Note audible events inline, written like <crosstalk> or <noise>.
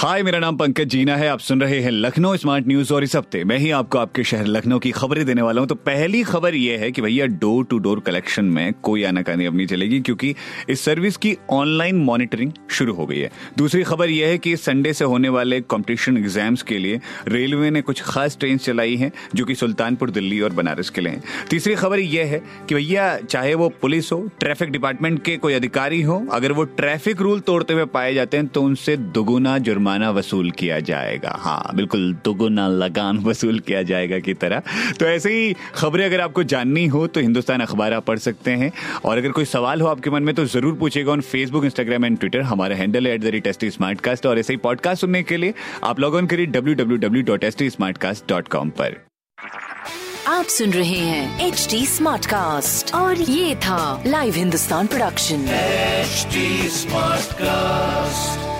हाय, मेरा नाम पंकज जीना है। आप सुन रहे हैं लखनऊ स्मार्ट न्यूज़ और इस हफ़्ते मैं ही आपको आपके शहर लखनऊ की खबरें देने वाला हूँ। तो पहली खबर यह है कि भैया डोर टू डोर कलेक्शन में कोई आनाकानी अब नहीं चलेगी क्योंकि इस सर्विस की ऑनलाइन मॉनिटरिंग शुरू हो गई है। दूसरी खबर यह है कि संडे से होने वाले कॉम्पिटिशन एग्ज़ाम्स के लिए रेलवे ने कुछ खास ट्रेन चलाई हैं, जो कि सुल्तानपुर, दिल्ली और बनारस के लिए हैं। तीसरी खबर यह है कि भैया, चाहे वो पुलिस हो ट्रैफ़िक डिपार्टमेंट के कोई अधिकारी हो, अगर वो ट्रैफ़िक रूल तोड़ते हुए पाए जाते हैं तो उनसे दुगुना जुर्माना जुर्माना वसूल किया जाएगा। हाँ बिल्कुल दुगुना लगान <laughs> वसूल किया जाएगा की तरह। तो ऐसे ही खबरें अगर आपको जाननी हो तो हिंदुस्तान अखबार आप पढ़ सकते हैं। और अगर कोई सवाल हो आपके मन में तो ज़रूर पूछेगा on Facebook Instagram and Twitter हमारा हैंडल है at the rate S T smart cast और ऐसे ही पॉडकास्ट सुनने के लिए आप लॉग ऑन करिए W W W dot S T smart cast dot com पर। आप सुन रहे हैं एच डी स्मार्ट कास्ट और ये था live Hindustan production smart cast